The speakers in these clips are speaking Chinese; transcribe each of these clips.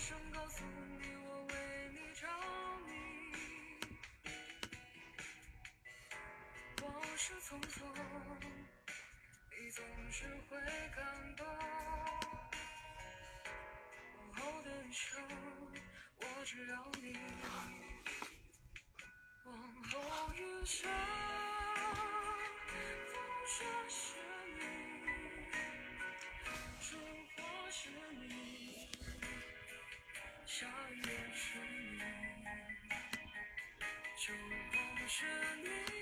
想告诉你我为你着迷往事匆匆你总是会感动往后的余生我只要你往后余生风雪是如果是你。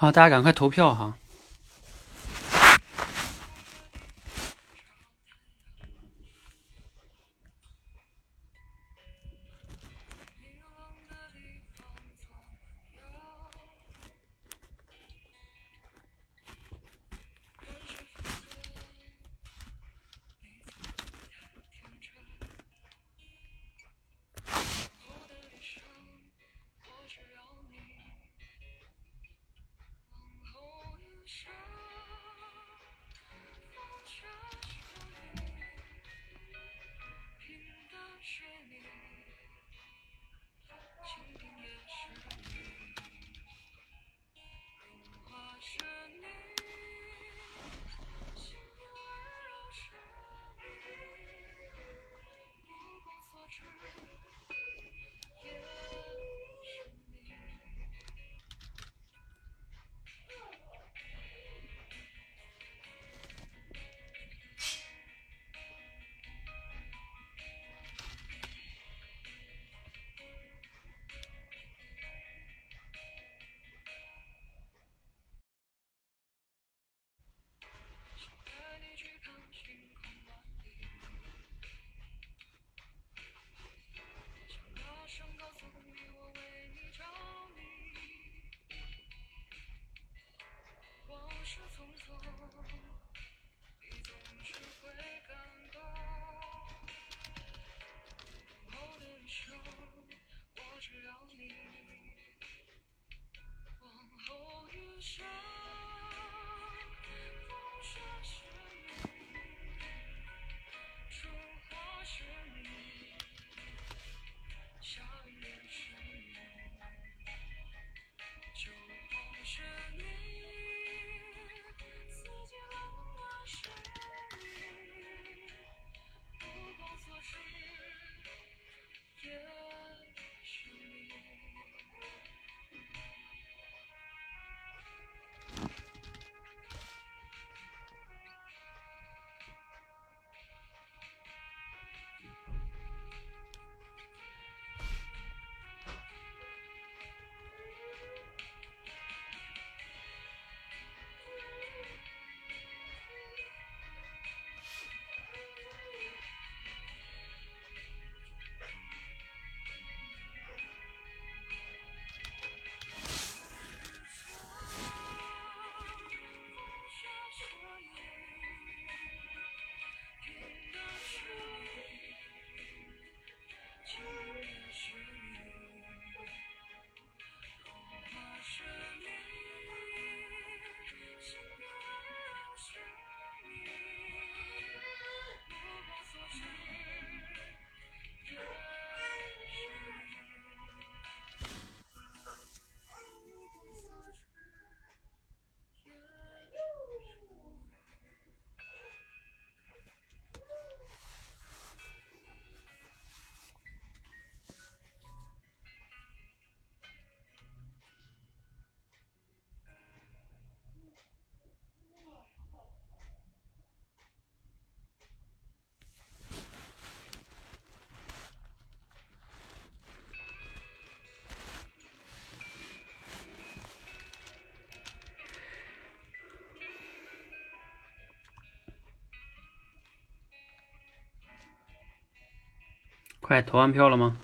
好大家赶快投票哈。快投完票了吗？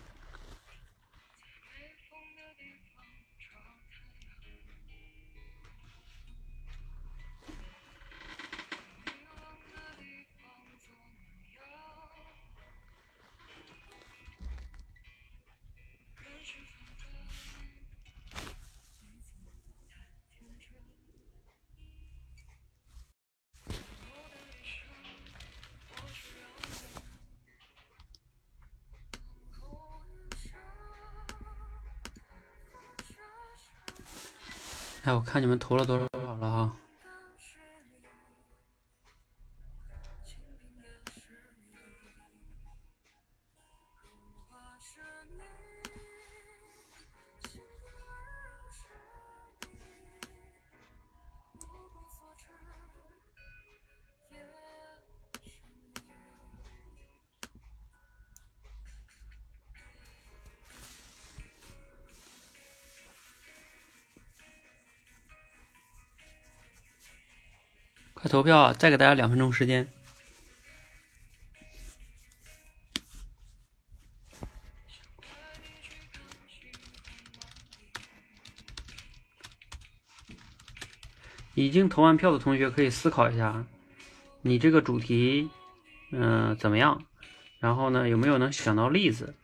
哎，我看你们投了多少快投票啊！再给大家两分钟时间。已经投完票的同学可以思考一下，你这个主题，嗯、怎么样？然后呢，有没有能想到例子？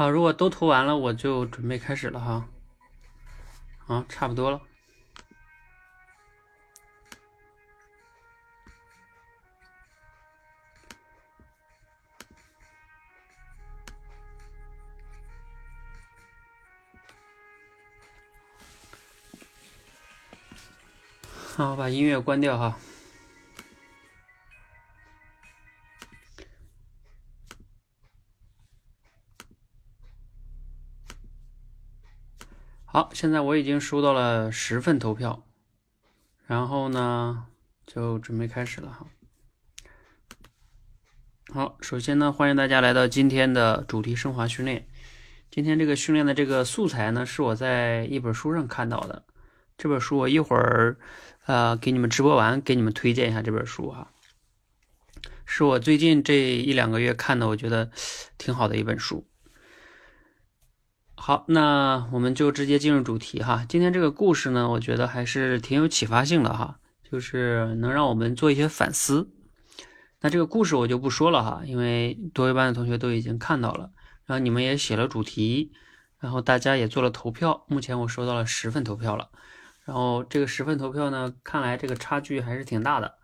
好，如果都投完了，我就准备开始了哈。好，差不多了。好，我把音乐关掉哈。好，现在我已经收到了十份投票，然后呢，就准备开始了哈。好，首先呢，欢迎大家来到今天的主题升华训练。今天这个训练的这个素材呢，是我在一本书上看到的。这本书我一会儿呃给你们直播完，给你们推荐一下这本书哈。是我最近这一两个月看的，我觉得挺好的一本书。好，那我们就直接进入主题哈。今天这个故事呢，我觉得还是挺有启发性的哈，就是能让我们做一些反思。那这个故事我就不说了哈，因为多维班的同学都已经看到了，然后你们也写了主题，然后大家也做了投票，目前我收到了十份投票了。然后这个十份投票呢，看来这个差距还是挺大的。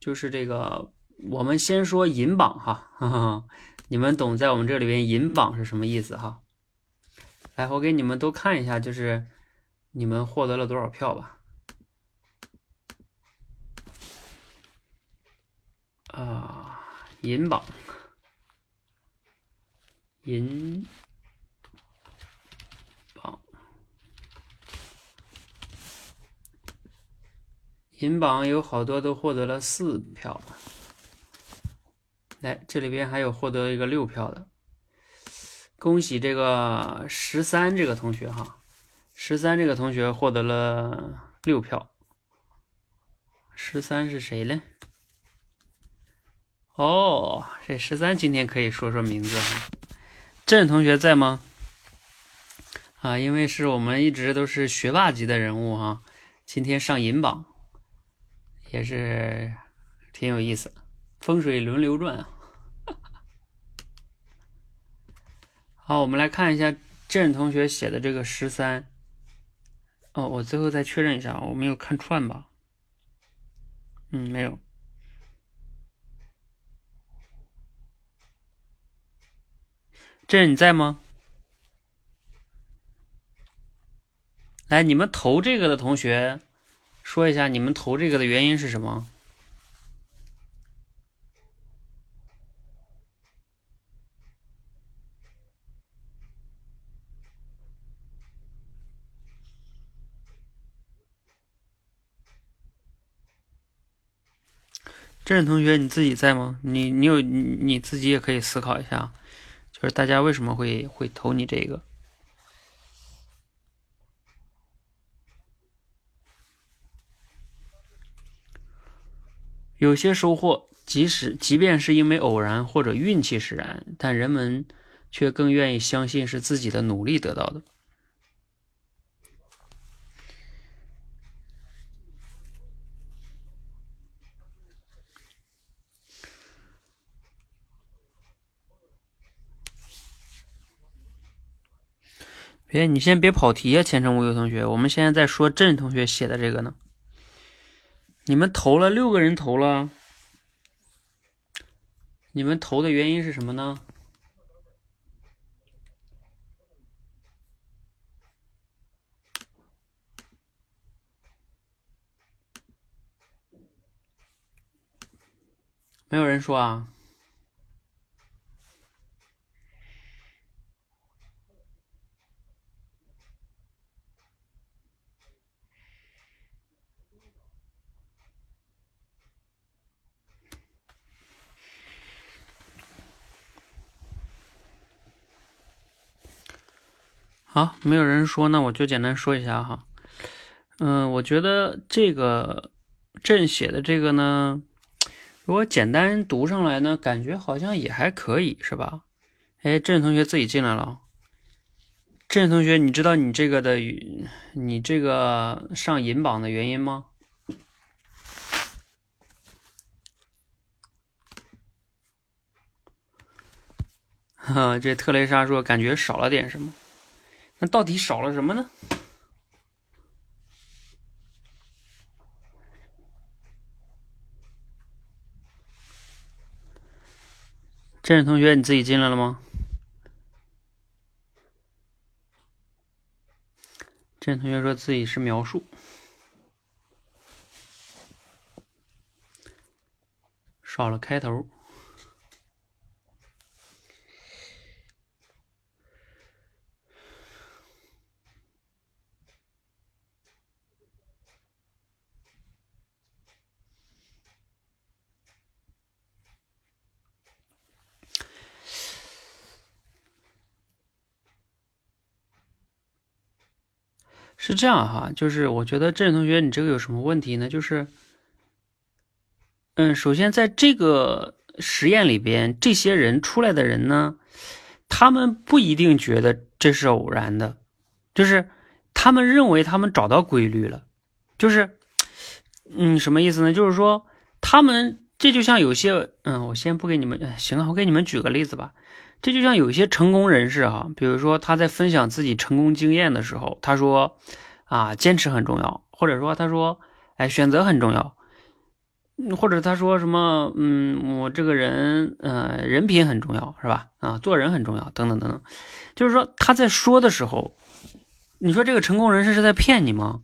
就是这个，我们先说银榜哈，哈哈，你们懂在我们这里边银榜是什么意思哈？来，我给你们都看一下，就是你们获得了多少票吧。啊，银榜，银榜，银榜有好多都获得了四票。来，这里边还有获得一个六票的。恭喜这个十三这个同学哈，十三这个同学获得了六票。十三是谁呢？哦，这十三今天可以说说名字哈。郑同学在吗？啊，因为是我们一直都是学霸级的人物哈，今天上银榜也是挺有意思，风水轮流转啊。好，我们来看一下郑同学写的这个十三。哦，我最后再确认一下，我没有看串吧？嗯，没有。郑你在吗？来，你们投这个的同学说一下你们投这个的原因是什么？郑同学，你自己在吗？你你有你你自己也可以思考一下，就是大家为什么会会投你这个？有些收获，即使即便是因为偶然或者运气使然，但人们却更愿意相信是自己的努力得到的。哎，你先别跑题呀，前程无忧同学。我们现在在说郑同学写的这个呢。你们投了六个人投了，你们投的原因是什么呢？没有人说啊。好，没有人说，那我就简单说一下哈。嗯，我觉得这个朕写的这个呢，如果简单读上来呢，感觉好像也还可以，是吧？哎，朕同学自己进来了。郑同学，你知道你这个的，你这个上银榜的原因吗？哈，这特蕾莎说感觉少了点什么。那到底少了什么呢？郑同学，你自己进来了吗？郑同学说自己是描述，少了开头。是这样哈，就是我觉得郑同学，你这个有什么问题呢？就是，嗯，首先在这个实验里边，这些人出来的人呢，他们不一定觉得这是偶然的，就是他们认为他们找到规律了，就是，嗯，什么意思呢？就是说他们这就像有些，嗯，我先不给你们，行啊，我给你们举个例子吧。这就像有一些成功人士哈，比如说他在分享自己成功经验的时候，他说啊，坚持很重要，或者说他说，哎，选择很重要，或者他说什么，嗯，我这个人，呃，人品很重要，是吧？啊，做人很重要，等等等等，就是说他在说的时候，你说这个成功人士是在骗你吗？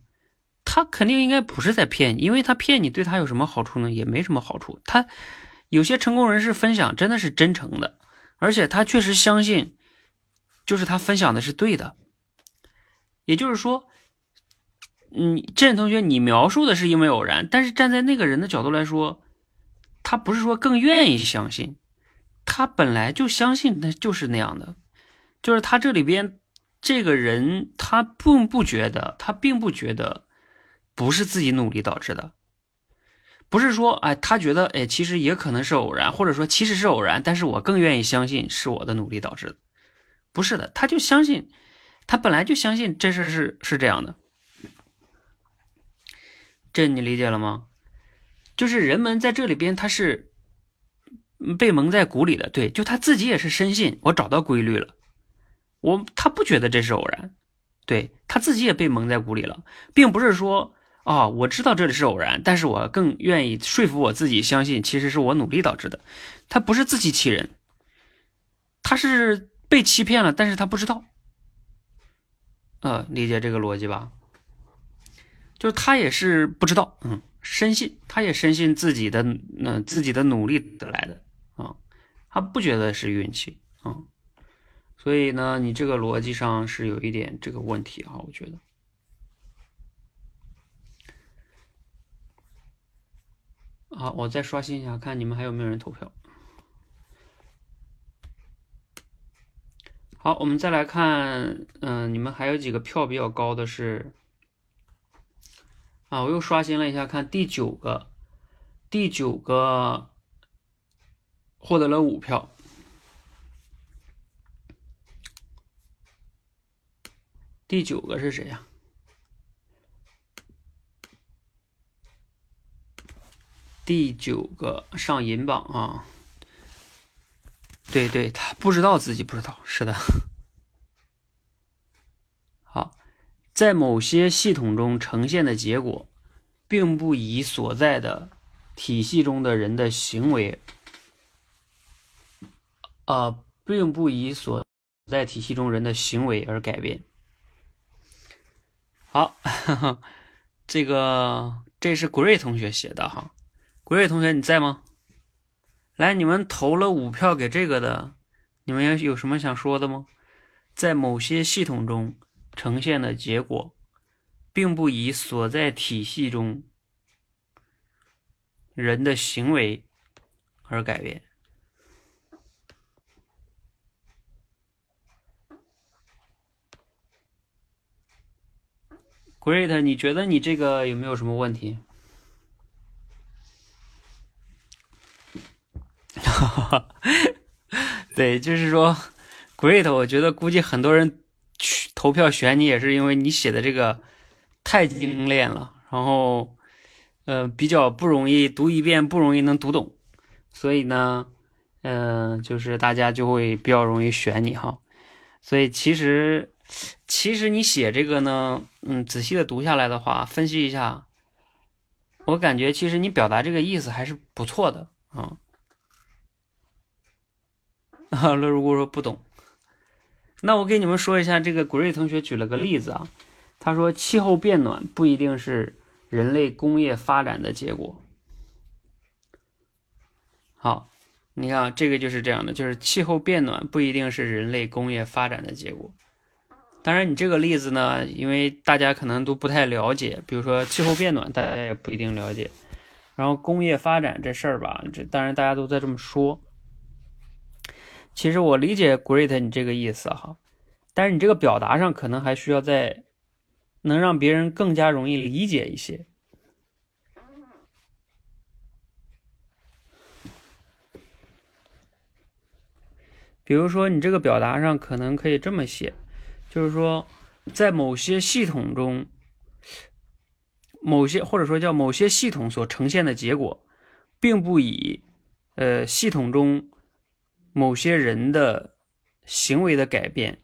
他肯定应该不是在骗你，因为他骗你对他有什么好处呢？也没什么好处。他有些成功人士分享真的是真诚的。而且他确实相信，就是他分享的是对的。也就是说，嗯，郑同学，你描述的是因为偶然，但是站在那个人的角度来说，他不是说更愿意相信，他本来就相信，那就是那样的。就是他这里边这个人，他并不觉得，他并不觉得不是自己努力导致的。不是说，哎，他觉得，哎，其实也可能是偶然，或者说其实是偶然，但是我更愿意相信是我的努力导致的。不是的，他就相信，他本来就相信这事是是这样的。这你理解了吗？就是人们在这里边他是被蒙在鼓里的，对，就他自己也是深信我找到规律了，我他不觉得这是偶然，对他自己也被蒙在鼓里了，并不是说。啊，我知道这里是偶然，但是我更愿意说服我自己，相信其实是我努力导致的。他不是自欺欺人，他是被欺骗了，但是他不知道。呃，理解这个逻辑吧？就是他也是不知道，嗯，深信，他也深信自己的，嗯，自己的努力得来的啊，他不觉得是运气啊，所以呢，你这个逻辑上是有一点这个问题啊，我觉得。好，我再刷新一下，看你们还有没有人投票。好，我们再来看，嗯，你们还有几个票比较高的是，啊，我又刷新了一下，看第九个，第九个获得了五票，第九个是谁呀？第九个上银榜啊，对对，他不知道自己不知道，是的。好，在某些系统中呈现的结果，并不以所在的体系中的人的行为，啊，并不以所在体系中人的行为而改变。好，这个这是 Gray 同学写的哈。国瑞同学，你在吗？来，你们投了五票给这个的，你们有有什么想说的吗？在某些系统中呈现的结果，并不以所在体系中人的行为而改变。Great，你觉得你这个有没有什么问题？哈哈，哈 哈对，就是说，Great，我觉得估计很多人去投票选你，也是因为你写的这个太精炼了，然后，呃，比较不容易读一遍，不容易能读懂，所以呢，嗯，就是大家就会比较容易选你哈。所以其实，其实你写这个呢，嗯，仔细的读下来的话，分析一下，我感觉其实你表达这个意思还是不错的啊。啊，乐如果说不懂，那我给你们说一下，这个古瑞同学举了个例子啊，他说气候变暖不一定是人类工业发展的结果。好，你看这个就是这样的，就是气候变暖不一定是人类工业发展的结果。当然，你这个例子呢，因为大家可能都不太了解，比如说气候变暖，大家也不一定了解。然后工业发展这事儿吧，这当然大家都在这么说。其实我理解 “great” 你这个意思哈，但是你这个表达上可能还需要再能让别人更加容易理解一些。比如说，你这个表达上可能可以这么写，就是说，在某些系统中，某些或者说叫某些系统所呈现的结果，并不以呃系统中。某些人的行为的改变，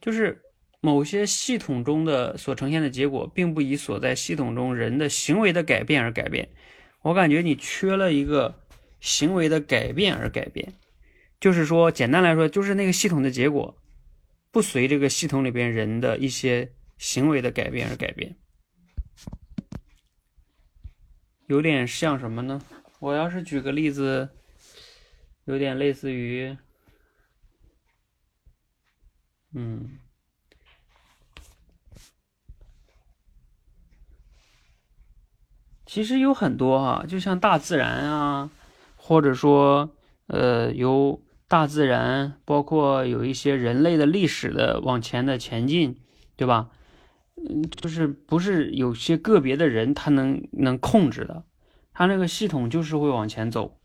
就是某些系统中的所呈现的结果，并不以所在系统中人的行为的改变而改变。我感觉你缺了一个行为的改变而改变，就是说，简单来说，就是那个系统的结果不随这个系统里边人的一些行为的改变而改变，有点像什么呢？我要是举个例子。有点类似于，嗯，其实有很多哈，就像大自然啊，或者说，呃，由大自然，包括有一些人类的历史的往前的前进，对吧？嗯，就是不是有些个别的人他能能控制的，他那个系统就是会往前走。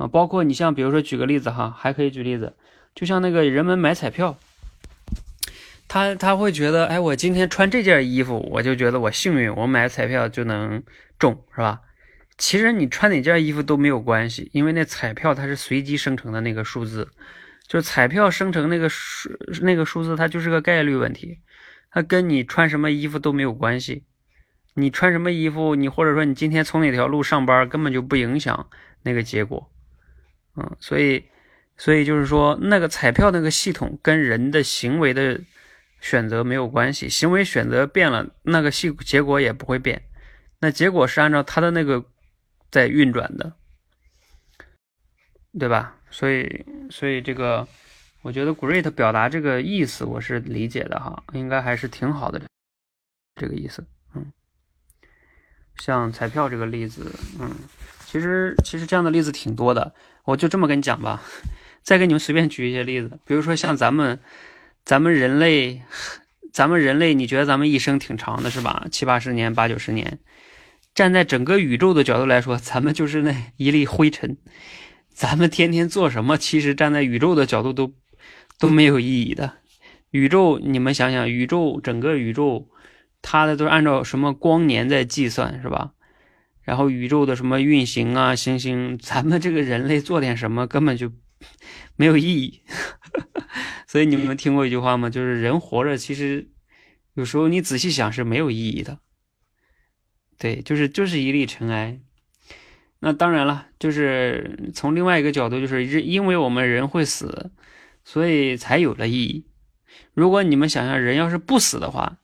啊，包括你像，比如说举个例子哈，还可以举例子，就像那个人们买彩票，他他会觉得，哎，我今天穿这件衣服，我就觉得我幸运，我买彩票就能中，是吧？其实你穿哪件衣服都没有关系，因为那彩票它是随机生成的那个数字，就彩票生成那个数那个数字，它就是个概率问题，它跟你穿什么衣服都没有关系。你穿什么衣服，你或者说你今天从哪条路上班，根本就不影响那个结果。嗯，所以，所以就是说，那个彩票那个系统跟人的行为的，选择没有关系，行为选择变了，那个系结果也不会变。那结果是按照他的那个在运转的，对吧？所以，所以这个，我觉得 great 表达这个意思，我是理解的哈，应该还是挺好的，这个意思。嗯，像彩票这个例子，嗯，其实其实这样的例子挺多的，我就这么跟你讲吧。再给你们随便举一些例子，比如说像咱们，咱们人类，咱们人类，你觉得咱们一生挺长的是吧？七八十年、八九十年，站在整个宇宙的角度来说，咱们就是那一粒灰尘。咱们天天做什么？其实站在宇宙的角度都都没有意义的。宇宙，你们想想，宇宙整个宇宙，它的都是按照什么光年在计算，是吧？然后宇宙的什么运行啊，星星，咱们这个人类做点什么，根本就。没有意义，所以你们听过一句话吗？就是人活着，其实有时候你仔细想是没有意义的。对，就是就是一粒尘埃。那当然了，就是从另外一个角度，就是因为我们人会死，所以才有了意义。如果你们想象人要是不死的话，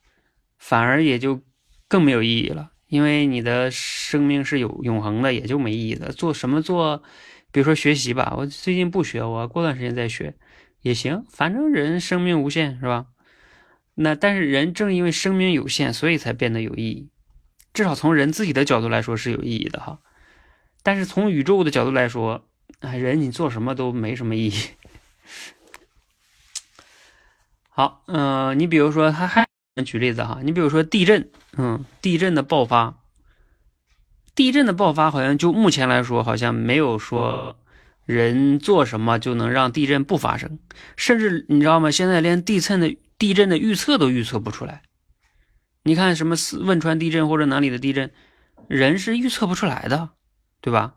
反而也就更没有意义了，因为你的生命是有永恒的，也就没意义了。做什么做？比如说学习吧，我最近不学，我过段时间再学也行，反正人生命无限，是吧？那但是人正因为生命有限，所以才变得有意义。至少从人自己的角度来说是有意义的哈。但是从宇宙的角度来说，哎，人你做什么都没什么意义。好，嗯，你比如说他还举例子哈，你比如说地震，嗯，地震的爆发。地震的爆发好像就目前来说，好像没有说人做什么就能让地震不发生，甚至你知道吗？现在连地震的地震的预测都预测不出来。你看什么四汶川地震或者哪里的地震，人是预测不出来的，对吧？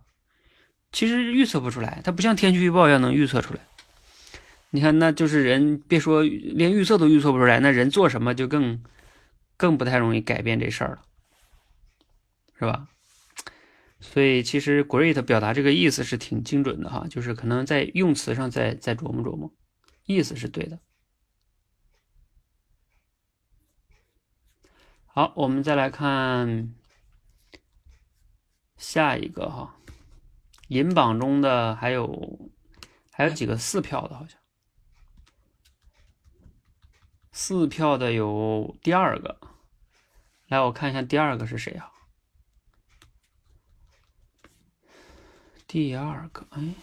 其实预测不出来，它不像天气预报一样能预测出来。你看，那就是人别说连预测都预测不出来，那人做什么就更更不太容易改变这事儿了，是吧？所以其实 great 表达这个意思是挺精准的哈，就是可能在用词上再再琢磨琢磨，意思是对的。好，我们再来看下一个哈，银榜中的还有还有几个四票的，好像四票的有第二个，来我看一下第二个是谁啊？第二个，哎，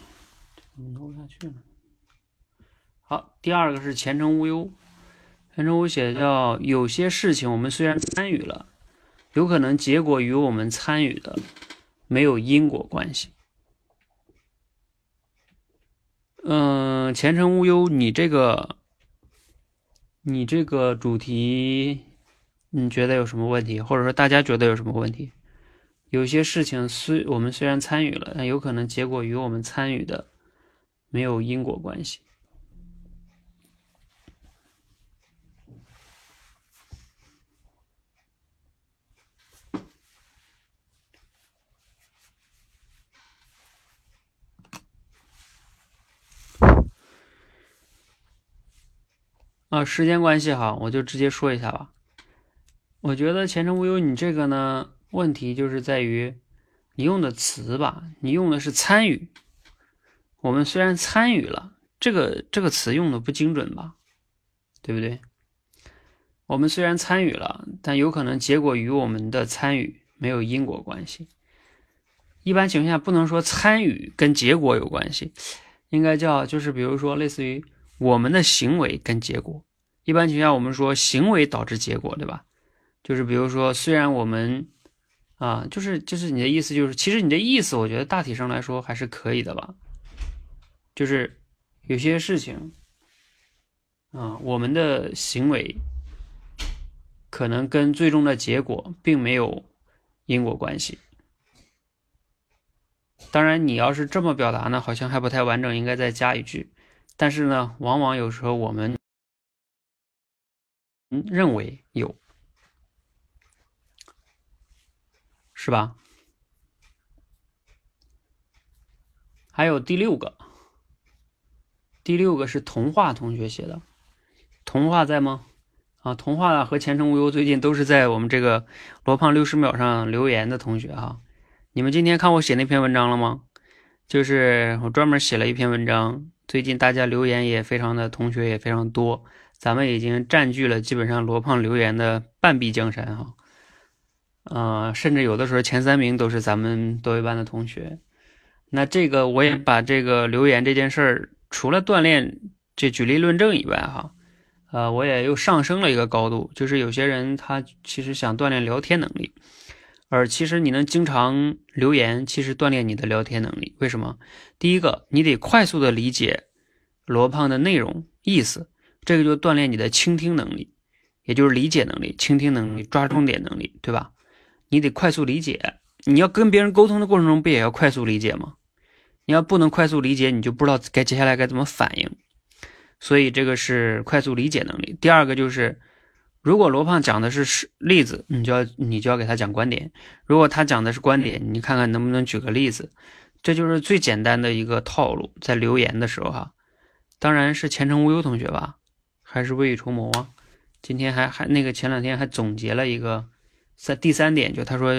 怎么弄不下去了？好，第二个是前程无忧。前程无忧写叫有些事情我们虽然参与了，有可能结果与我们参与的没有因果关系。嗯，前程无忧，你这个，你这个主题，你觉得有什么问题？或者说大家觉得有什么问题？有些事情虽我们虽然参与了，但有可能结果与我们参与的没有因果关系。啊，时间关系哈，我就直接说一下吧。我觉得前程无忧，你这个呢？问题就是在于你用的词吧，你用的是参与。我们虽然参与了，这个这个词用的不精准吧，对不对？我们虽然参与了，但有可能结果与我们的参与没有因果关系。一般情况下不能说参与跟结果有关系，应该叫就是比如说类似于我们的行为跟结果。一般情况下我们说行为导致结果，对吧？就是比如说虽然我们。啊，就是就是你的意思，就是其实你的意思，我觉得大体上来说还是可以的吧。就是有些事情，啊，我们的行为可能跟最终的结果并没有因果关系。当然，你要是这么表达呢，好像还不太完整，应该再加一句。但是呢，往往有时候我们认为有。是吧？还有第六个，第六个是童话同学写的，童话在吗？啊，童话和前程无忧最近都是在我们这个罗胖六十秒上留言的同学哈。你们今天看我写那篇文章了吗？就是我专门写了一篇文章，最近大家留言也非常的，同学也非常多，咱们已经占据了基本上罗胖留言的半壁江山哈。呃，甚至有的时候前三名都是咱们多维班的同学。那这个我也把这个留言这件事儿，除了锻炼这举例论证以外哈，呃，我也又上升了一个高度，就是有些人他其实想锻炼聊天能力。而其实你能经常留言，其实锻炼你的聊天能力。为什么？第一个，你得快速的理解罗胖的内容意思，这个就锻炼你的倾听能力，也就是理解能力、倾听能力、抓重点能力，对吧？你得快速理解，你要跟别人沟通的过程中，不也要快速理解吗？你要不能快速理解，你就不知道该接下来该怎么反应。所以这个是快速理解能力。第二个就是。如果罗胖讲的是是例子，你就要你就要给他讲观点；如果他讲的是观点，你看看能不能举个例子。这就是最简单的一个套路，在留言的时候哈。当然是前程无忧同学吧，还是未雨绸缪啊？今天还还那个前两天还总结了一个在第三点，就他说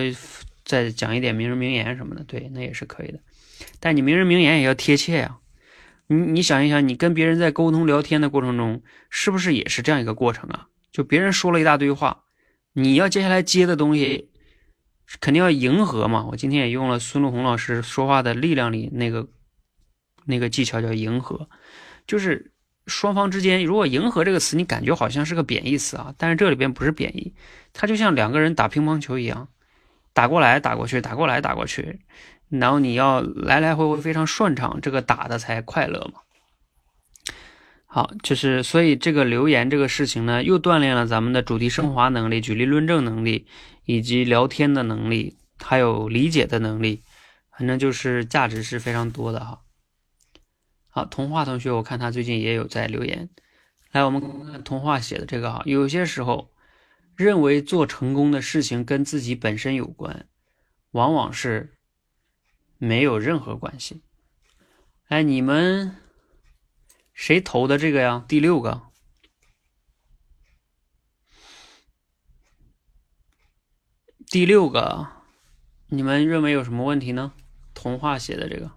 再讲一点名人名言什么的，对，那也是可以的。但你名人名言也要贴切呀。你你想一想，你跟别人在沟通聊天的过程中，是不是也是这样一个过程啊？就别人说了一大堆话，你要接下来接的东西，肯定要迎合嘛。我今天也用了孙路红老师说话的力量里那个那个技巧，叫迎合，就是双方之间，如果迎合这个词，你感觉好像是个贬义词啊，但是这里边不是贬义，它就像两个人打乒乓球一样，打过来打过去，打过来打过去，然后你要来来回回非常顺畅，这个打的才快乐嘛。好，就是所以这个留言这个事情呢，又锻炼了咱们的主题升华能力、举例论证能力，以及聊天的能力，还有理解的能力，反正就是价值是非常多的哈。啊，童话同学，我看他最近也有在留言，来，我们看看童话写的这个哈，有些时候认为做成功的事情跟自己本身有关，往往是没有任何关系。哎，你们。谁投的这个呀？第六个，第六个，你们认为有什么问题呢？童话写的这个，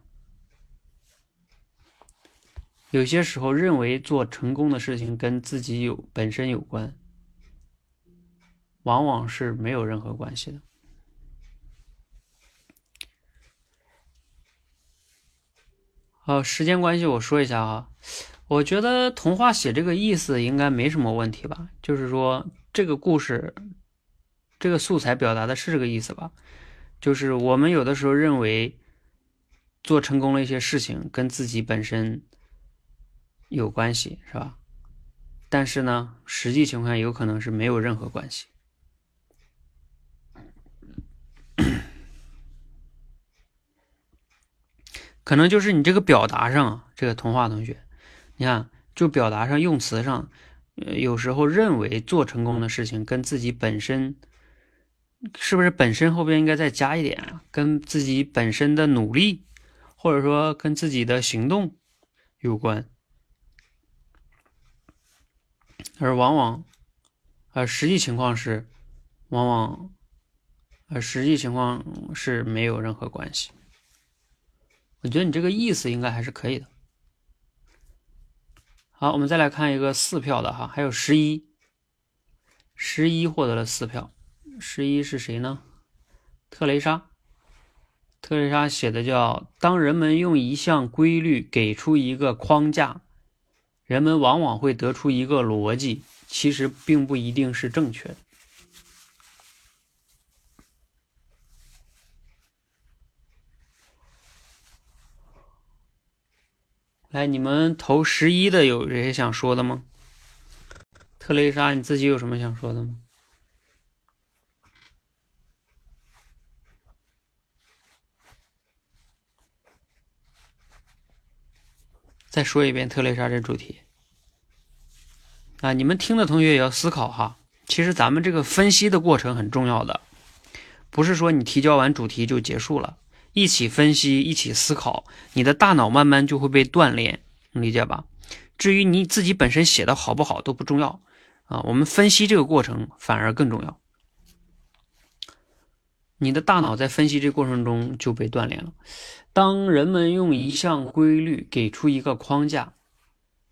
有些时候认为做成功的事情跟自己有本身有关，往往是没有任何关系的。好，时间关系，我说一下啊。我觉得童话写这个意思应该没什么问题吧，就是说这个故事，这个素材表达的是这个意思吧，就是我们有的时候认为做成功了一些事情跟自己本身有关系，是吧？但是呢，实际情况有可能是没有任何关系，可能就是你这个表达上，这个童话同学。你看，就表达上、用词上，呃，有时候认为做成功的事情跟自己本身，是不是本身后边应该再加一点啊？跟自己本身的努力，或者说跟自己的行动有关，而往往，而实际情况是，往往，而实际情况是没有任何关系。我觉得你这个意思应该还是可以的。好，我们再来看一个四票的哈，还有十一，十一获得了四票，十一是谁呢？特蕾莎，特蕾莎写的叫：当人们用一项规律给出一个框架，人们往往会得出一个逻辑，其实并不一定是正确的。来，你们投十一的有谁想说的吗？特蕾莎，你自己有什么想说的吗？再说一遍特蕾莎这主题啊！你们听的同学也要思考哈。其实咱们这个分析的过程很重要的，不是说你提交完主题就结束了。一起分析，一起思考，你的大脑慢慢就会被锻炼，理解吧？至于你自己本身写的好不好都不重要，啊，我们分析这个过程反而更重要。你的大脑在分析这过程中就被锻炼了。当人们用一项规律给出一个框架，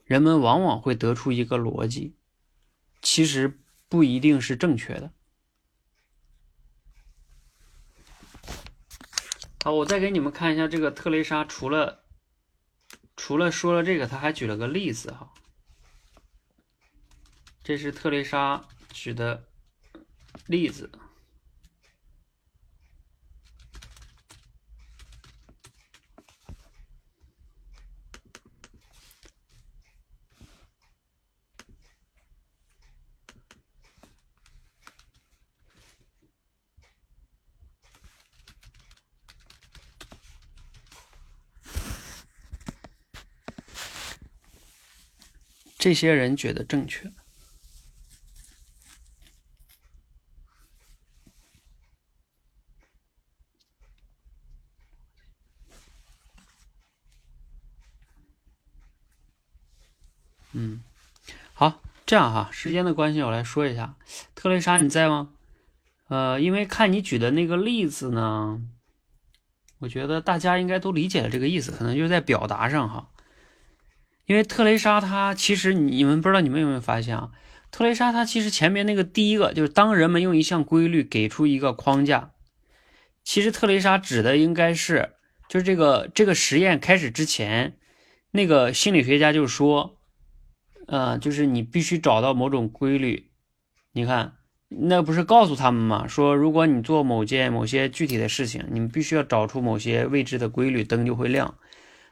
人们往往会得出一个逻辑，其实不一定是正确的。好，我再给你们看一下这个特蕾莎，除了除了说了这个，他还举了个例子哈。这是特蕾莎举的例子。这些人觉得正确。嗯，好，这样哈，时间的关系，我来说一下，特蕾莎你在吗？呃，因为看你举的那个例子呢，我觉得大家应该都理解了这个意思，可能就是在表达上哈。因为特蕾莎她其实你们不知道你们有没有发现啊？特蕾莎她其实前面那个第一个就是当人们用一项规律给出一个框架，其实特蕾莎指的应该是就是这个这个实验开始之前，那个心理学家就说，呃，就是你必须找到某种规律。你看，那不是告诉他们吗？说如果你做某件某些具体的事情，你们必须要找出某些未知的规律，灯就会亮，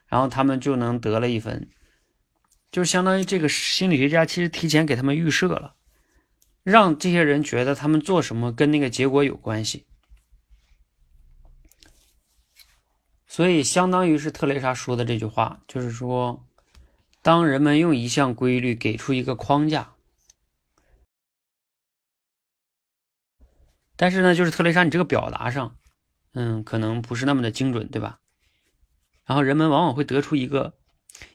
然后他们就能得了一分。就相当于这个心理学家其实提前给他们预设了，让这些人觉得他们做什么跟那个结果有关系，所以相当于是特蕾莎说的这句话，就是说，当人们用一项规律给出一个框架，但是呢，就是特蕾莎你这个表达上，嗯，可能不是那么的精准，对吧？然后人们往往会得出一个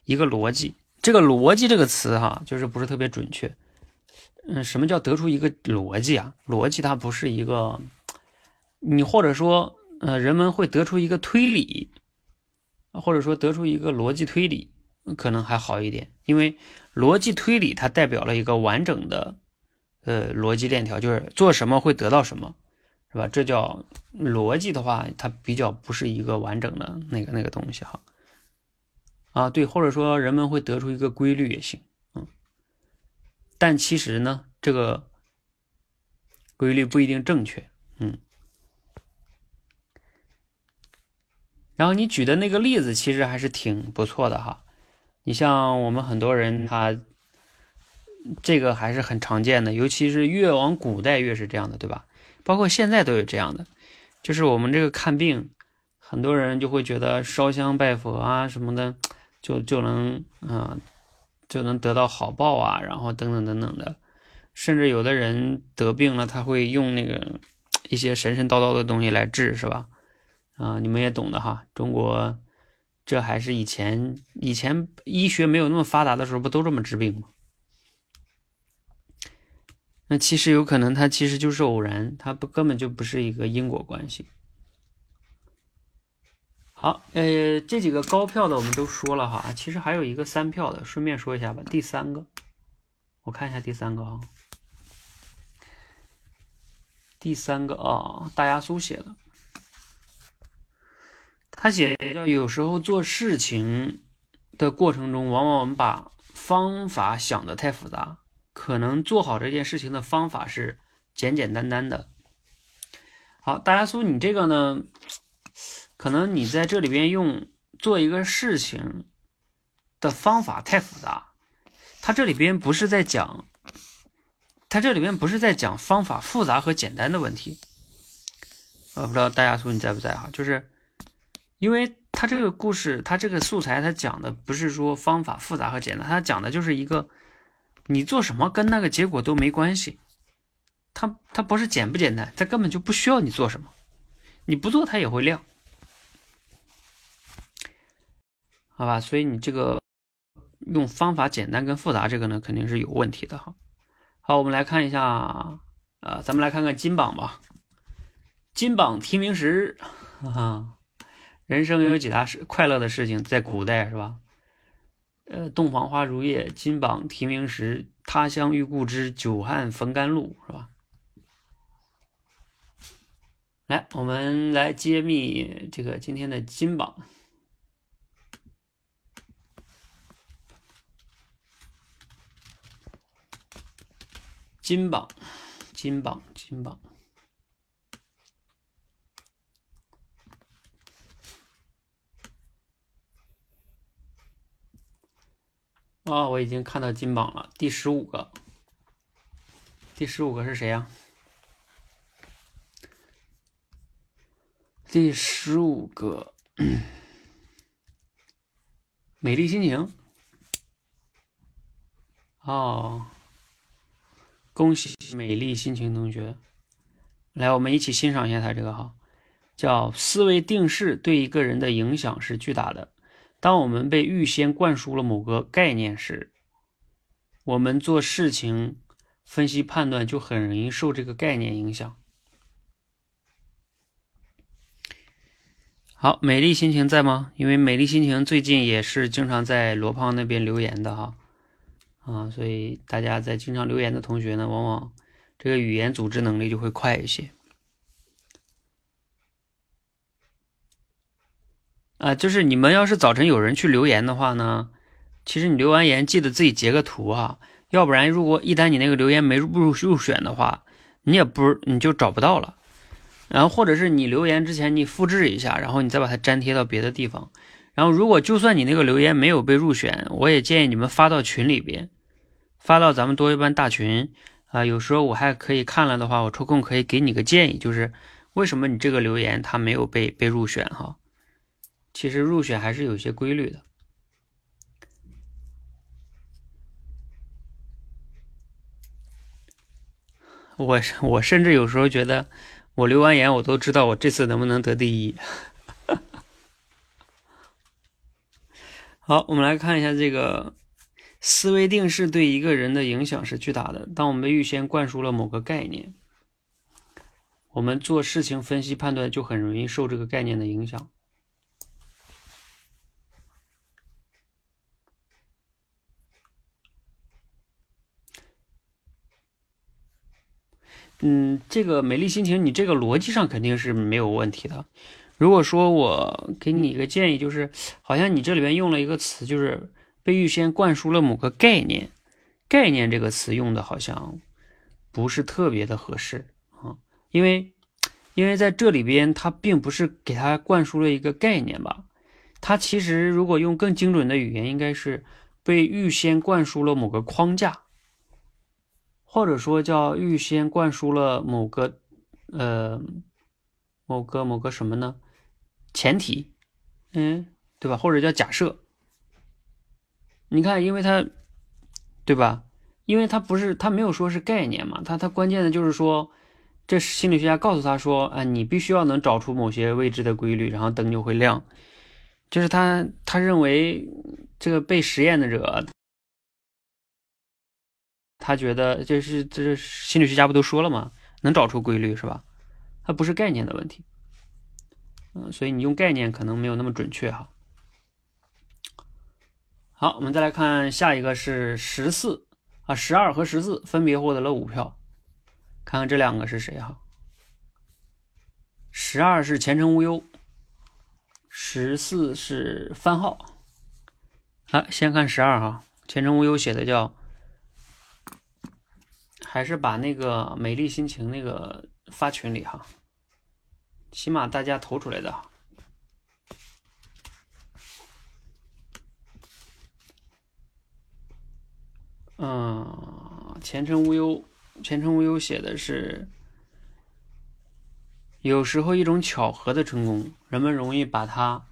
一个逻辑。这个逻辑这个词哈，就是不是特别准确。嗯，什么叫得出一个逻辑啊？逻辑它不是一个，你或者说，呃，人们会得出一个推理，或者说得出一个逻辑推理，可能还好一点。因为逻辑推理它代表了一个完整的，呃，逻辑链条，就是做什么会得到什么，是吧？这叫逻辑的话，它比较不是一个完整的那个那个东西哈。啊，对，或者说人们会得出一个规律也行，嗯，但其实呢，这个规律不一定正确，嗯。然后你举的那个例子其实还是挺不错的哈，你像我们很多人他这个还是很常见的，尤其是越往古代越是这样的，对吧？包括现在都有这样的，就是我们这个看病，很多人就会觉得烧香拜佛啊什么的。就就能啊，就能得到好报啊，然后等等等等的，甚至有的人得病了，他会用那个一些神神叨叨的东西来治，是吧？啊，你们也懂的哈。中国这还是以前以前医学没有那么发达的时候，不都这么治病吗？那其实有可能，它其实就是偶然，它不根本就不是一个因果关系。好，呃，这几个高票的我们都说了哈，其实还有一个三票的，顺便说一下吧。第三个，我看一下第三个啊，第三个啊，大亚苏写的，他写叫有时候做事情的过程中，往往我们把方法想的太复杂，可能做好这件事情的方法是简简单单的。好，大家苏，你这个呢？可能你在这里边用做一个事情的方法太复杂，他这里边不是在讲，他这里边不是在讲方法复杂和简单的问题。我，不知道大家说你在不在哈？就是因为他这个故事，他这个素材，他讲的不是说方法复杂和简单，他讲的就是一个你做什么跟那个结果都没关系。他他不是简不简单，他根本就不需要你做什么，你不做它也会亮。好吧，所以你这个用方法简单跟复杂这个呢，肯定是有问题的哈。好，我们来看一下，呃，咱们来看看金榜吧。金榜题名时，啊，人生有几大事快乐的事情，在古代是吧？呃，洞房花烛夜，金榜题名时，他乡遇故知，久旱逢甘露，是吧？来，我们来揭秘这个今天的金榜。金榜，金榜，金榜。啊，我已经看到金榜了，第十五个。第十五个是谁呀？第十五个，美丽心情。哦。恭喜美丽心情同学，来，我们一起欣赏一下他这个哈，叫思维定势对一个人的影响是巨大的。当我们被预先灌输了某个概念时，我们做事情分析判断就很容易受这个概念影响。好，美丽心情在吗？因为美丽心情最近也是经常在罗胖那边留言的哈。啊，所以大家在经常留言的同学呢，往往这个语言组织能力就会快一些。啊，就是你们要是早晨有人去留言的话呢，其实你留完言记得自己截个图啊，要不然如果一旦你那个留言没入入选的话，你也不你就找不到了。然后或者是你留言之前你复制一下，然后你再把它粘贴到别的地方。然后，如果就算你那个留言没有被入选，我也建议你们发到群里边，发到咱们多一班大群啊。有时候我还可以看了的话，我抽空可以给你个建议，就是为什么你这个留言它没有被被入选哈？其实入选还是有些规律的。我我甚至有时候觉得，我留完言我都知道我这次能不能得第一。好，我们来看一下这个思维定势对一个人的影响是巨大的。当我们预先灌输了某个概念，我们做事情分析判断就很容易受这个概念的影响。嗯，这个美丽心情，你这个逻辑上肯定是没有问题的。如果说我给你一个建议，就是好像你这里边用了一个词，就是被预先灌输了某个概念，概念这个词用的好像不是特别的合适啊，因为因为在这里边它并不是给他灌输了一个概念吧，它其实如果用更精准的语言，应该是被预先灌输了某个框架，或者说叫预先灌输了某个呃。某个某个什么呢？前提，嗯，对吧？或者叫假设。你看，因为它，对吧？因为它不是，它没有说是概念嘛。它它关键的就是说，这心理学家告诉他说，啊，你必须要能找出某些未知的规律，然后灯就会亮。就是他他认为这个被实验的者，他觉得就是这心理学家不都说了吗？能找出规律是吧？它不是概念的问题，嗯，所以你用概念可能没有那么准确哈。好，我们再来看下一个是十四啊，十二和十四分别获得了五票，看看这两个是谁哈。十二是前程无忧，十四是番号。来，先看十二哈，前程无忧写的叫，还是把那个美丽心情那个。发群里哈，起码大家投出来的。嗯，前程无忧，前程无忧写的是，有时候一种巧合的成功，人们容易把它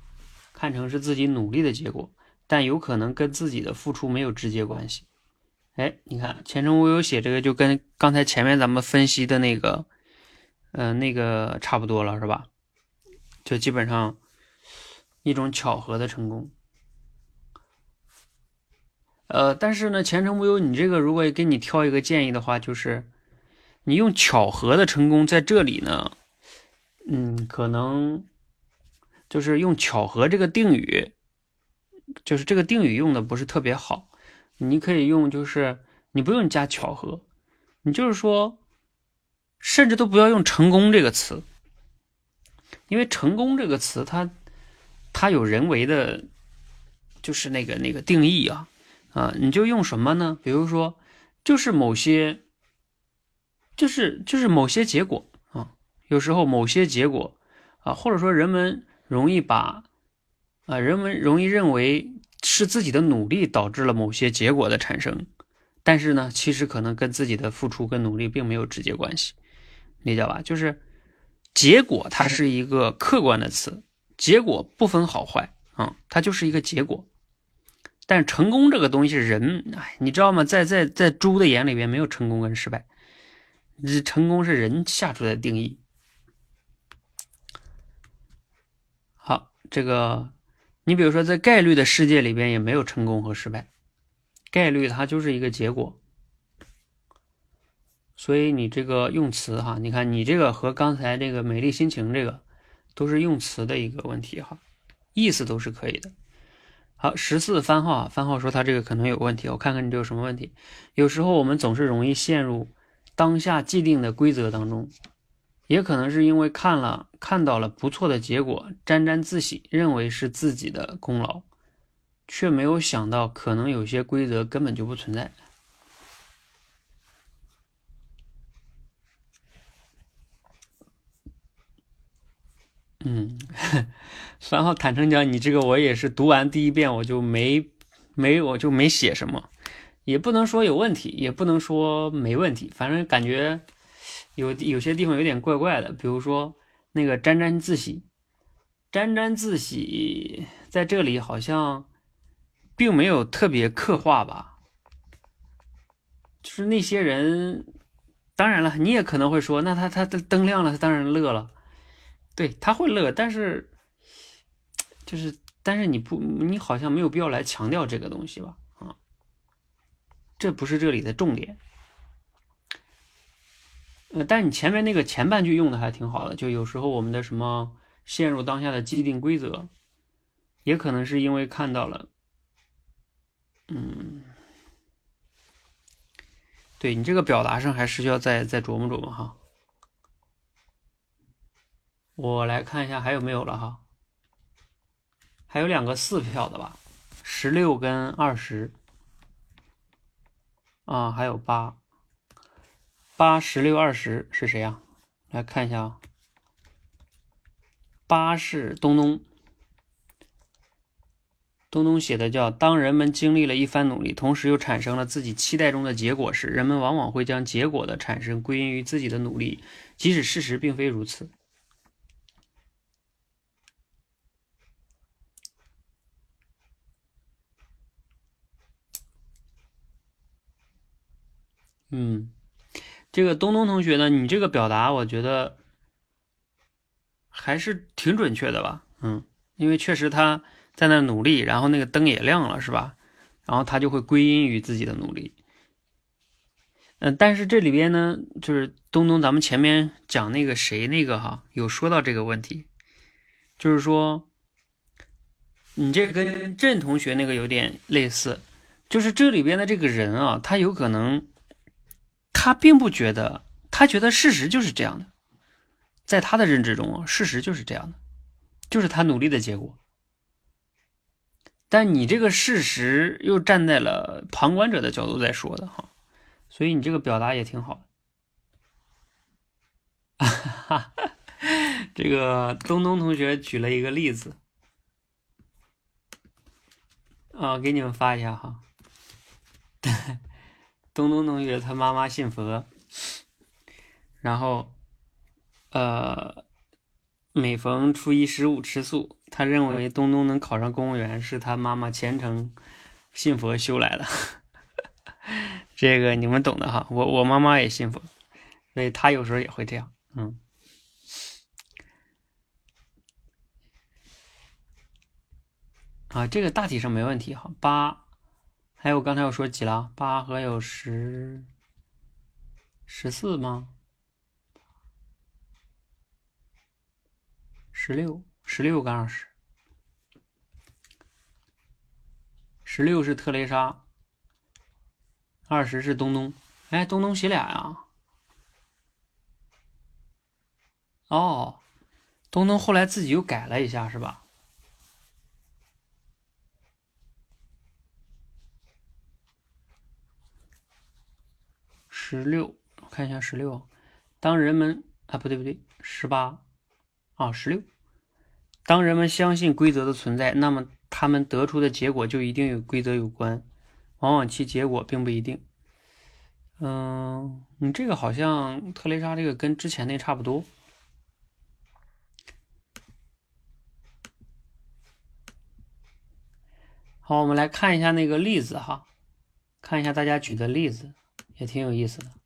看成是自己努力的结果，但有可能跟自己的付出没有直接关系。哎，你看前程无忧写这个，就跟刚才前面咱们分析的那个。嗯，那个差不多了，是吧？就基本上一种巧合的成功。呃，但是呢，前程无忧，你这个如果给你挑一个建议的话，就是你用巧合的成功在这里呢，嗯，可能就是用巧合这个定语，就是这个定语用的不是特别好。你可以用，就是你不用加巧合，你就是说，甚至都不要用成功这个词，因为成功这个词它它有人为的，就是那个那个定义啊。啊，你就用什么呢？比如说，就是某些，就是就是某些结果啊，有时候某些结果啊，或者说人们容易把啊，人们容易认为是自己的努力导致了某些结果的产生，但是呢，其实可能跟自己的付出跟努力并没有直接关系，理解吧？就是结果它是一个客观的词，结果不分好坏啊，它就是一个结果。但成功这个东西是人，哎，你知道吗？在在在猪的眼里边，没有成功跟失败，这成功是人下出来的定义。好，这个你比如说，在概率的世界里边，也没有成功和失败，概率它就是一个结果。所以你这个用词哈，你看你这个和刚才这个美丽心情这个，都是用词的一个问题哈，意思都是可以的。好，十四番号啊，番号说他这个可能有问题，我看看你这有什么问题。有时候我们总是容易陷入当下既定的规则当中，也可能是因为看了看到了不错的结果，沾沾自喜，认为是自己的功劳，却没有想到可能有些规则根本就不存在。嗯，三号坦诚讲，你这个我也是读完第一遍我就没没我就没写什么，也不能说有问题，也不能说没问题，反正感觉有有些地方有点怪怪的，比如说那个沾沾自喜，沾沾自喜在这里好像并没有特别刻画吧，就是那些人，当然了，你也可能会说，那他他的灯亮了，他当然乐了。对他会乐，但是就是，但是你不，你好像没有必要来强调这个东西吧？啊，这不是这里的重点。呃，但你前面那个前半句用的还挺好的，就有时候我们的什么陷入当下的既定规则，也可能是因为看到了，嗯，对你这个表达上还是需要再再琢磨琢磨哈。我来看一下还有没有了哈，还有两个四票的吧，十六跟二十，啊，还有八，八十六二十是谁呀？来看一下啊，八是东东，东东写的叫：当人们经历了一番努力，同时又产生了自己期待中的结果时，人们往往会将结果的产生归因于自己的努力，即使事实并非如此。嗯，这个东东同学呢，你这个表达我觉得还是挺准确的吧？嗯，因为确实他在那努力，然后那个灯也亮了，是吧？然后他就会归因于自己的努力。嗯，但是这里边呢，就是东东，咱们前面讲那个谁那个哈，有说到这个问题，就是说你这跟郑同学那个有点类似，就是这里边的这个人啊，他有可能。他并不觉得，他觉得事实就是这样的，在他的认知中事实就是这样的，就是他努力的结果。但你这个事实又站在了旁观者的角度在说的哈，所以你这个表达也挺好的。哈，这个东东同学举了一个例子，啊，给你们发一下哈。东东同学他妈妈信佛，然后，呃，每逢初一十五吃素。他认为东东能考上公务员是他妈妈虔诚信佛修来的。这个你们懂的哈，我我妈妈也信佛，所以他有时候也会这样。嗯，啊，这个大体上没问题哈。八。还有刚才我说几了？八和有十十四吗？十六，十六跟二十，十六是特蕾莎，二十是东东。哎，东东写俩呀？哦，东东后来自己又改了一下，是吧？十六，我看一下十六。当人们啊，不对不对，十八啊，十六。当人们相信规则的存在，那么他们得出的结果就一定与规则有关，往往其结果并不一定。嗯，你这个好像特蕾莎这个跟之前那差不多。好，我们来看一下那个例子哈，看一下大家举的例子，也挺有意思的。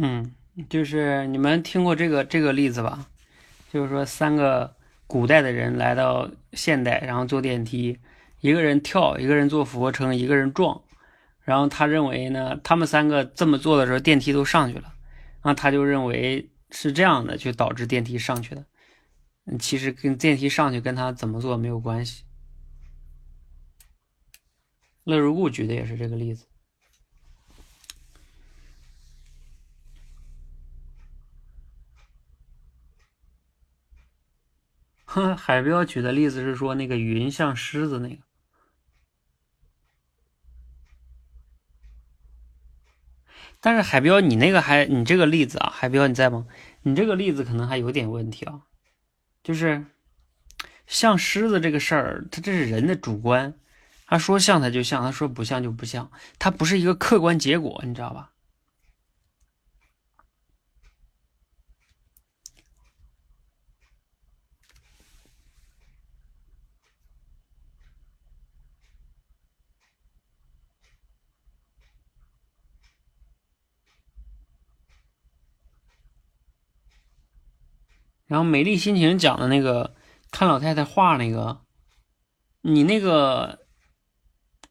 嗯，就是你们听过这个这个例子吧？就是说，三个古代的人来到现代，然后坐电梯，一个人跳，一个人做俯卧撑，一个人撞。然后他认为呢，他们三个这么做的时候，电梯都上去了。然后他就认为是这样的，就导致电梯上去的。其实跟电梯上去跟他怎么做没有关系。乐如故举的也是这个例子。哼 海彪举的例子是说那个云像狮子那个，但是海彪你那个还你这个例子啊，海彪你在吗？你这个例子可能还有点问题啊，就是像狮子这个事儿，它这是人的主观，他说像他就像，他说不像就不像，它不是一个客观结果，你知道吧？然后美丽心情讲的那个看老太太画那个，你那个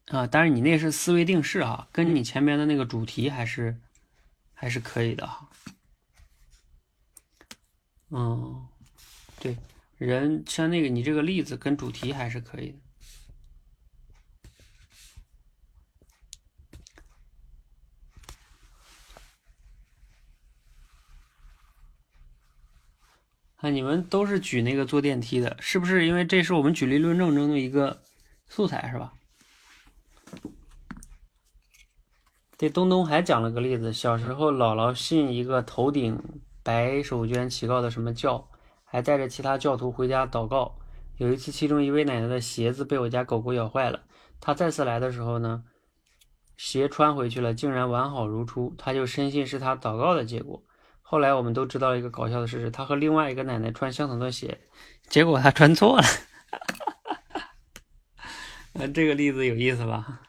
啊，当然你那是思维定式啊，跟你前面的那个主题还是还是可以的哈。嗯，对，人像那个你这个例子跟主题还是可以的。啊，你们都是举那个坐电梯的，是不是？因为这是我们举例论证中的一个素材，是吧？对，东东还讲了个例子，小时候姥姥信一个头顶白手绢祈告的什么教，还带着其他教徒回家祷告。有一次，其中一位奶奶的鞋子被我家狗狗咬坏了，她再次来的时候呢，鞋穿回去了，竟然完好如初，她就深信是她祷告的结果。后来我们都知道一个搞笑的事实，他和另外一个奶奶穿相同的鞋，结果他穿错了。那，这个例子有意思吧？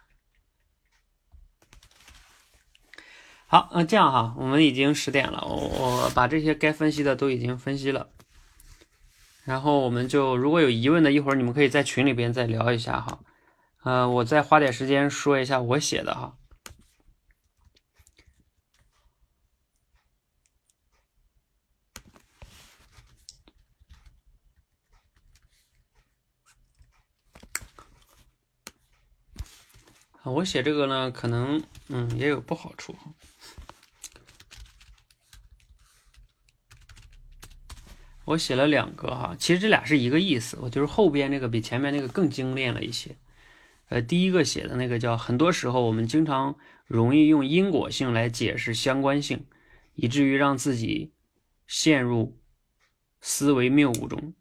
好，那这样哈，我们已经十点了，我我把这些该分析的都已经分析了，然后我们就如果有疑问的，一会儿你们可以在群里边再聊一下哈。呃，我再花点时间说一下我写的哈。我写这个呢，可能嗯也有不好处。我写了两个哈，其实这俩是一个意思，我就是后边那个比前面那个更精炼了一些。呃，第一个写的那个叫，很多时候我们经常容易用因果性来解释相关性，以至于让自己陷入思维谬误中。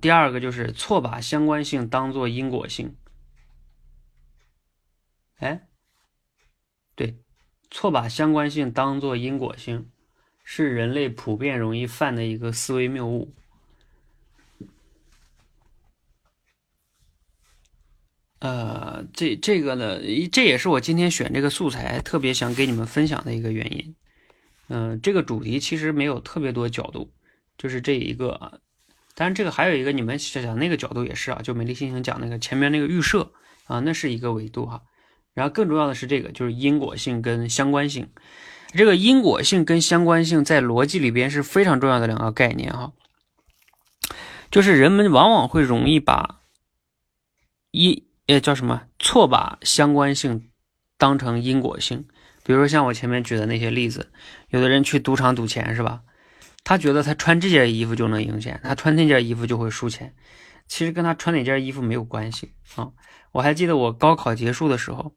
第二个就是错把相关性当做因果性。哎，对，错把相关性当做因果性，是人类普遍容易犯的一个思维谬误。呃，这这个呢，这也是我今天选这个素材特别想给你们分享的一个原因。嗯，这个主题其实没有特别多角度，就是这一个啊。当然，这个还有一个，你们想想那个角度也是啊，就美丽心情讲那个前面那个预设啊，那是一个维度哈。然后更重要的是这个，就是因果性跟相关性。这个因果性跟相关性在逻辑里边是非常重要的两个概念哈。就是人们往往会容易把一呃叫什么错把相关性当成因果性。比如说像我前面举的那些例子，有的人去赌场赌钱是吧？他觉得他穿这件衣服就能赢钱，他穿那件衣服就会输钱，其实跟他穿哪件衣服没有关系啊！我还记得我高考结束的时候，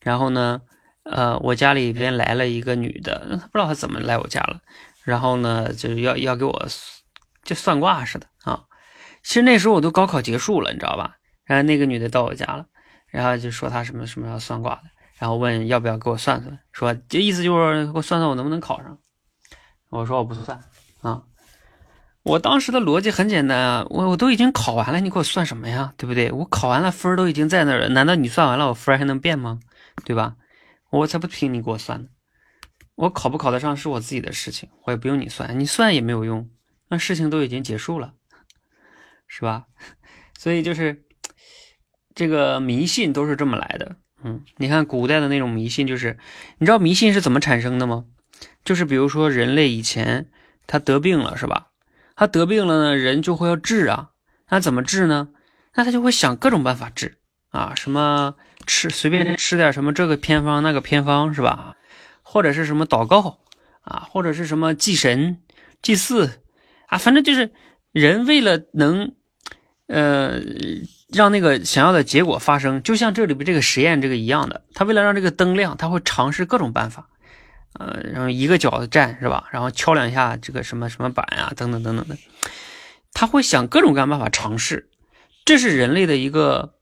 然后呢，呃，我家里边来了一个女的，她不知道她怎么来我家了，然后呢，就是要要给我就算卦似的啊！其实那时候我都高考结束了，你知道吧？然后那个女的到我家了，然后就说她什么什么要算卦的。然后问要不要给我算算，说这意思就是给我算算我能不能考上。我说我不算啊，我当时的逻辑很简单啊，我我都已经考完了，你给我算什么呀？对不对？我考完了分都已经在那儿了，难道你算完了我分还能变吗？对吧？我才不听你给我算呢，我考不考得上是我自己的事情，我也不用你算，你算也没有用，那事情都已经结束了，是吧？所以就是这个迷信都是这么来的。嗯，你看古代的那种迷信，就是你知道迷信是怎么产生的吗？就是比如说人类以前他得病了，是吧？他得病了呢，人就会要治啊。那怎么治呢？那他就会想各种办法治啊，什么吃随便吃点什么这个偏方那个偏方，是吧？或者是什么祷告啊，或者是什么祭神祭祀啊，反正就是人为了能呃。让那个想要的结果发生，就像这里边这个实验这个一样的，他为了让这个灯亮，他会尝试各种办法，呃，然后一个脚站是吧？然后敲两下这个什么什么板啊，等等等等的，他会想各种各样办法尝试，这是人类的一个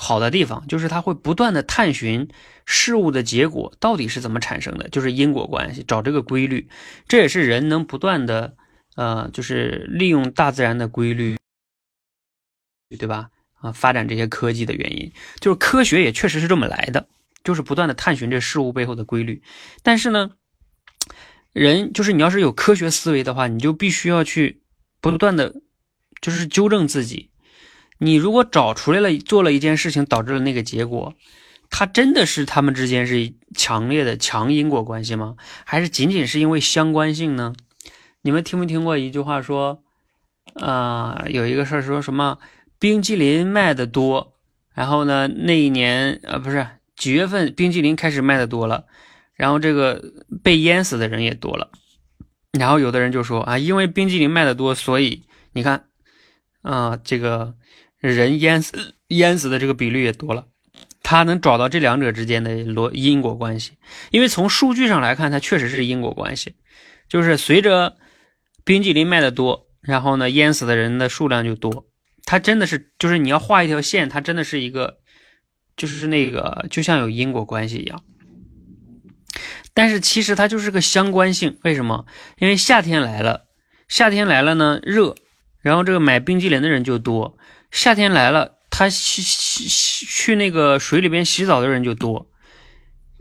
好的地方，就是他会不断的探寻事物的结果到底是怎么产生的，就是因果关系，找这个规律，这也是人能不断的呃，就是利用大自然的规律，对吧？啊，发展这些科技的原因，就是科学也确实是这么来的，就是不断的探寻这事物背后的规律。但是呢，人就是你要是有科学思维的话，你就必须要去不断的，就是纠正自己。你如果找出来了，做了一件事情导致了那个结果，它真的是他们之间是强烈的强因果关系吗？还是仅仅是因为相关性呢？你们听没听过一句话说，啊，有一个事儿说什么？冰激凌卖的多，然后呢，那一年呃不是几月份，冰激凌开始卖的多了，然后这个被淹死的人也多了，然后有的人就说啊，因为冰激凌卖的多，所以你看啊，这个人淹死淹死的这个比率也多了，他能找到这两者之间的逻因果关系，因为从数据上来看，它确实是因果关系，就是随着冰激凌卖的多，然后呢，淹死的人的数量就多。它真的是，就是你要画一条线，它真的是一个，就是那个，就像有因果关系一样。但是其实它就是个相关性，为什么？因为夏天来了，夏天来了呢，热，然后这个买冰激凌的人就多。夏天来了，他洗洗洗去那个水里边洗澡的人就多。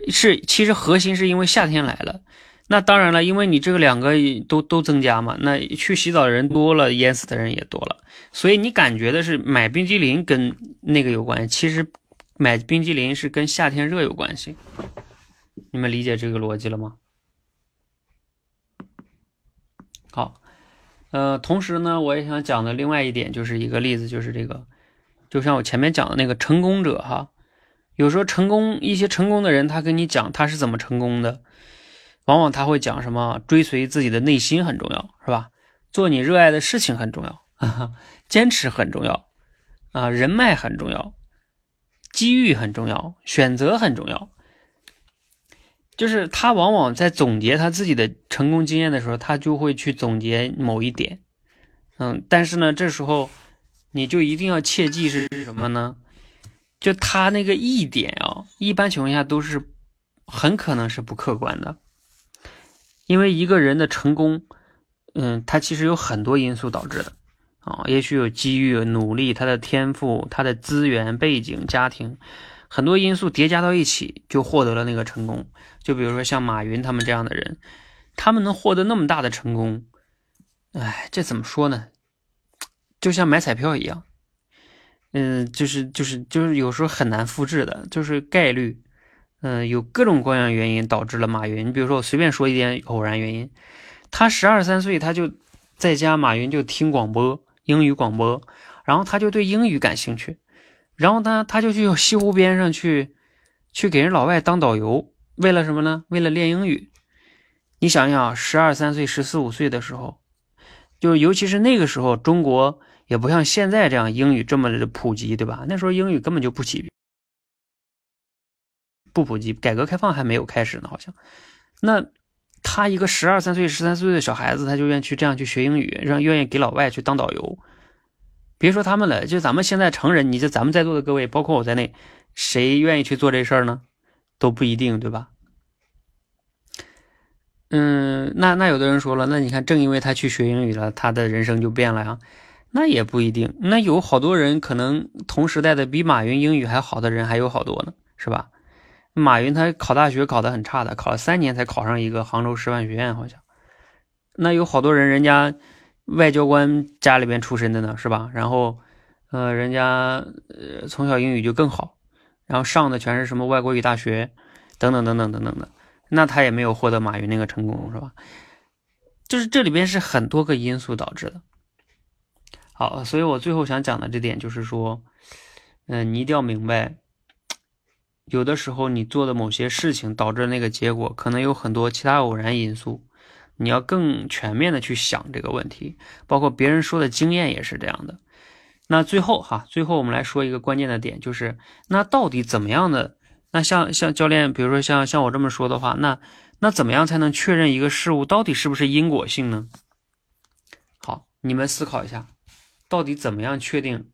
是，其实核心是因为夏天来了。那当然了，因为你这个两个都都增加嘛，那去洗澡的人多了，淹死的人也多了，所以你感觉的是买冰激凌跟那个有关系，其实买冰激凌是跟夏天热有关系。你们理解这个逻辑了吗？呃，同时呢，我也想讲的另外一点就是一个例子，就是这个，就像我前面讲的那个成功者哈，有时候成功一些成功的人，他跟你讲他是怎么成功的。往往他会讲什么？追随自己的内心很重要，是吧？做你热爱的事情很重要，坚持很重要，啊，人脉很重要，机遇很重要，选择很重要。就是他往往在总结他自己的成功经验的时候，他就会去总结某一点，嗯，但是呢，这时候你就一定要切记是什么呢？就他那个一点啊，一般情况下都是很可能是不客观的，因为一个人的成功，嗯，他其实有很多因素导致的啊，也许有机遇、努力、他的天赋、他的资源、背景、家庭，很多因素叠加到一起，就获得了那个成功。就比如说像马云他们这样的人，他们能获得那么大的成功。哎，这怎么说呢？就像买彩票一样，嗯，就是就是就是有时候很难复制的，就是概率，嗯，有各种各样原因导致了马云。你比如说，我随便说一点偶然原因，他十二三岁他就在家，马云就听广播，英语广播，然后他就对英语感兴趣，然后他他就去西湖边上去去给人老外当导游，为了什么呢？为了练英语。你想想，十二三岁、十四五岁的时候。就尤其是那个时候，中国也不像现在这样英语这么的普及，对吧？那时候英语根本就不起，不普及，改革开放还没有开始呢，好像。那他一个十二三岁、十三岁的小孩子，他就愿意去这样去学英语，让愿意给老外去当导游。别说他们了，就咱们现在成人，你就咱们在座的各位，包括我在内，谁愿意去做这事儿呢？都不一定，对吧？嗯，那那有的人说了，那你看，正因为他去学英语了，他的人生就变了呀？那也不一定。那有好多人可能同时代的比马云英语还好的人还有好多呢，是吧？马云他考大学考得很差的，考了三年才考上一个杭州师范学院，好像。那有好多人，人家外交官家里边出身的呢，是吧？然后，呃，人家呃从小英语就更好，然后上的全是什么外国语大学，等等等等等等的。那他也没有获得马云那个成功，是吧？就是这里边是很多个因素导致的。好，所以我最后想讲的这点就是说，嗯，你一定要明白，有的时候你做的某些事情导致那个结果，可能有很多其他偶然因素。你要更全面的去想这个问题，包括别人说的经验也是这样的。那最后哈，最后我们来说一个关键的点，就是那到底怎么样的？那像像教练，比如说像像我这么说的话，那那怎么样才能确认一个事物到底是不是因果性呢？好，你们思考一下，到底怎么样确定？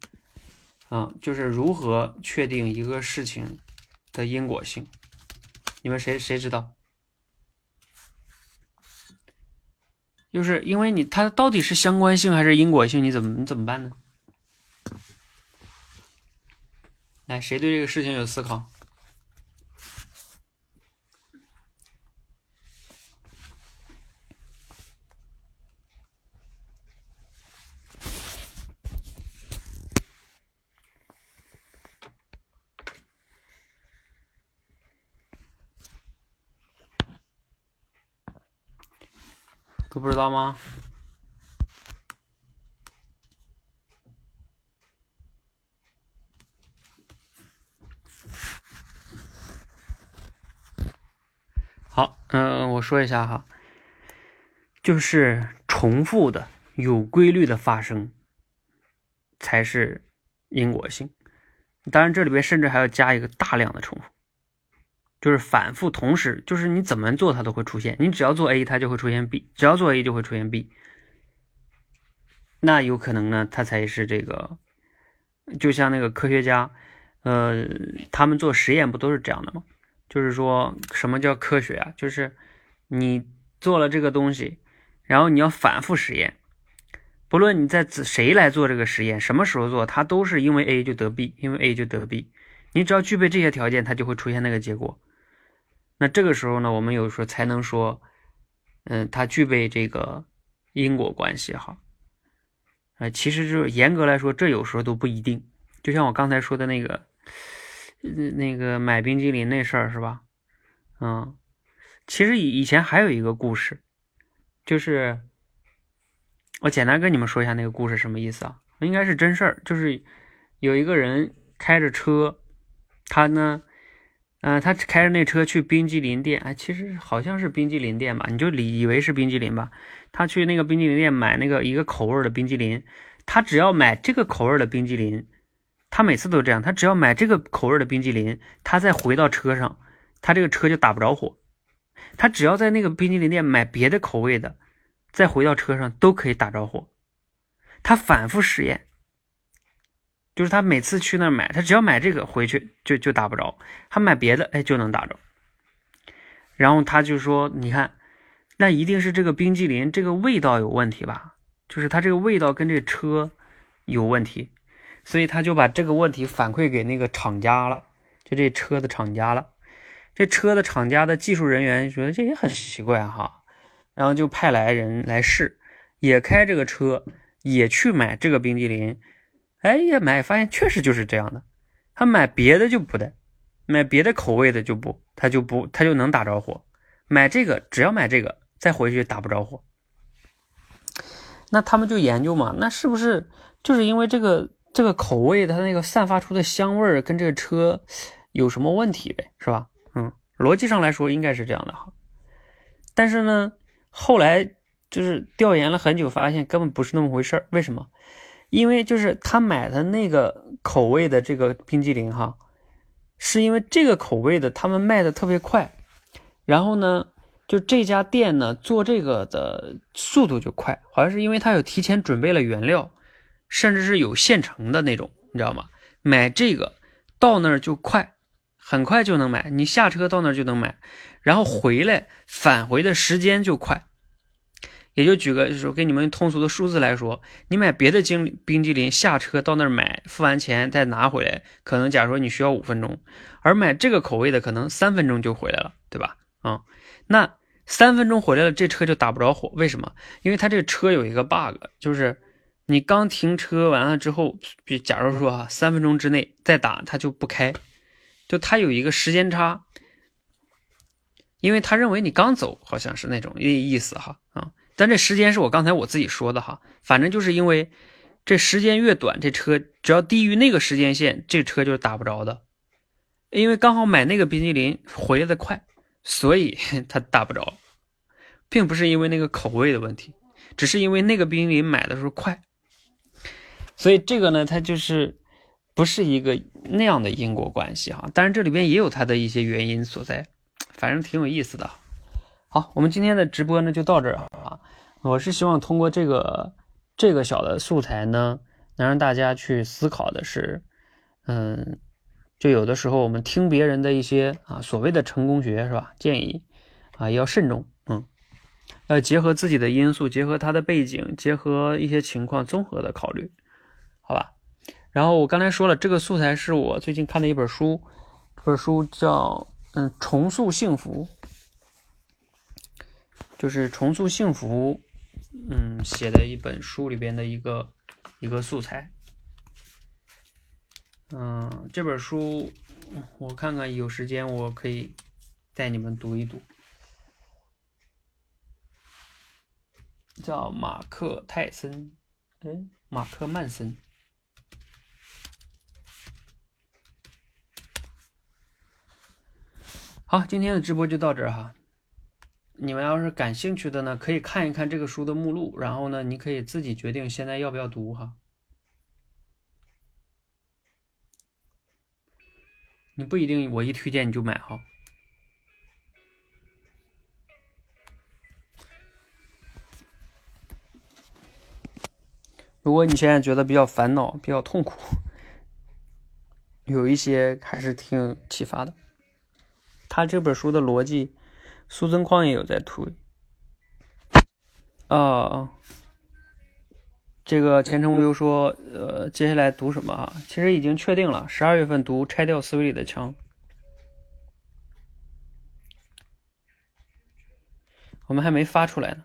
啊，就是如何确定一个事情的因果性？你们谁谁知道？就是因为你它到底是相关性还是因果性？你怎么你怎么办呢？来，谁对这个事情有思考？都不知道吗？好，嗯，我说一下哈，就是重复的、有规律的发生，才是因果性。当然，这里边甚至还要加一个大量的重复。就是反复同时，就是你怎么做它都会出现。你只要做 A，它就会出现 B；只要做 A，就会出现 B。那有可能呢，它才是这个，就像那个科学家，呃，他们做实验不都是这样的吗？就是说什么叫科学啊？就是你做了这个东西，然后你要反复实验，不论你在谁来做这个实验，什么时候做，它都是因为 A 就得 B，因为 A 就得 B。你只要具备这些条件，它就会出现那个结果。那这个时候呢，我们有时候才能说，嗯，它具备这个因果关系哈。呃，其实就是严格来说，这有时候都不一定。就像我刚才说的那个，那个买冰激凌那事儿是吧？嗯，其实以以前还有一个故事，就是我简单跟你们说一下那个故事什么意思啊？应该是真事儿，就是有一个人开着车，他呢。嗯，他开着那车去冰激凌店，哎，其实好像是冰激凌店吧，你就以以为是冰激凌吧。他去那个冰激凌店买那个一个口味的冰激凌，他只要买这个口味的冰激凌，他每次都这样，他只要买这个口味的冰激凌，他再回到车上，他这个车就打不着火。他只要在那个冰激凌店买别的口味的，再回到车上都可以打着火。他反复实验，就是他每次去那儿买，他只要买这个回去就就打不着，他买别的哎就能打着。然后他就说：“你看，那一定是这个冰激凌这个味道有问题吧？就是它这个味道跟这车有问题，所以他就把这个问题反馈给那个厂家了，就这车的厂家了。这车的厂家的技术人员觉得这也很奇怪哈，然后就派来人来试，也开这个车，也去买这个冰激凌。哎呀，买发现确实就是这样的，他买别的就不带。”买别的口味的就不，他就不，他就能打着火。买这个，只要买这个，再回去打不着火。那他们就研究嘛，那是不是就是因为这个这个口味，它那个散发出的香味儿跟这个车有什么问题呗，是吧？嗯，逻辑上来说应该是这样的哈。但是呢，后来就是调研了很久，发现根本不是那么回事儿。为什么？因为就是他买的那个口味的这个冰激凌哈。是因为这个口味的他们卖的特别快，然后呢，就这家店呢做这个的速度就快，好像是因为他有提前准备了原料，甚至是有现成的那种，你知道吗？买这个到那儿就快，很快就能买，你下车到那儿就能买，然后回来返回的时间就快。也就举个，就是给你们通俗的数字来说，你买别的冰冰激凌，下车到那儿买，付完钱再拿回来，可能假如说你需要五分钟，而买这个口味的可能三分钟就回来了，对吧？啊，那三分钟回来了，这车就打不着火，为什么？因为它这个车有一个 bug，就是你刚停车完了之后，比假如说啊，三分钟之内再打，它就不开，就它有一个时间差，因为他认为你刚走，好像是那种意意思哈，啊。但这时间是我刚才我自己说的哈，反正就是因为这时间越短，这车只要低于那个时间线，这车就是打不着的。因为刚好买那个冰激凌回来的快，所以 它打不着，并不是因为那个口味的问题，只是因为那个冰激凌买的时候快。所以这个呢，它就是不是一个那样的因果关系哈。当然这里边也有它的一些原因所在，反正挺有意思的。好，我们今天的直播呢就到这儿啊。我是希望通过这个这个小的素材呢，能让大家去思考的是，嗯，就有的时候我们听别人的一些啊所谓的成功学是吧？建议啊要慎重，嗯，要结合自己的因素，结合他的背景，结合一些情况综合的考虑，好吧？然后我刚才说了，这个素材是我最近看的一本书，这本书叫嗯重塑幸福。就是重塑幸福，嗯，写的一本书里边的一个一个素材，嗯，这本书我看看有时间我可以带你们读一读，叫马克泰森，哎，马克曼森。好，今天的直播就到这儿哈。你们要是感兴趣的呢，可以看一看这个书的目录，然后呢，你可以自己决定现在要不要读哈。你不一定我一推荐你就买哈。如果你现在觉得比较烦恼、比较痛苦，有一些还是挺启发的。他这本书的逻辑。苏增矿也有在推，啊，这个前程无忧说，呃，接下来读什么啊？其实已经确定了，十二月份读《拆掉思维里的墙》，我们还没发出来呢。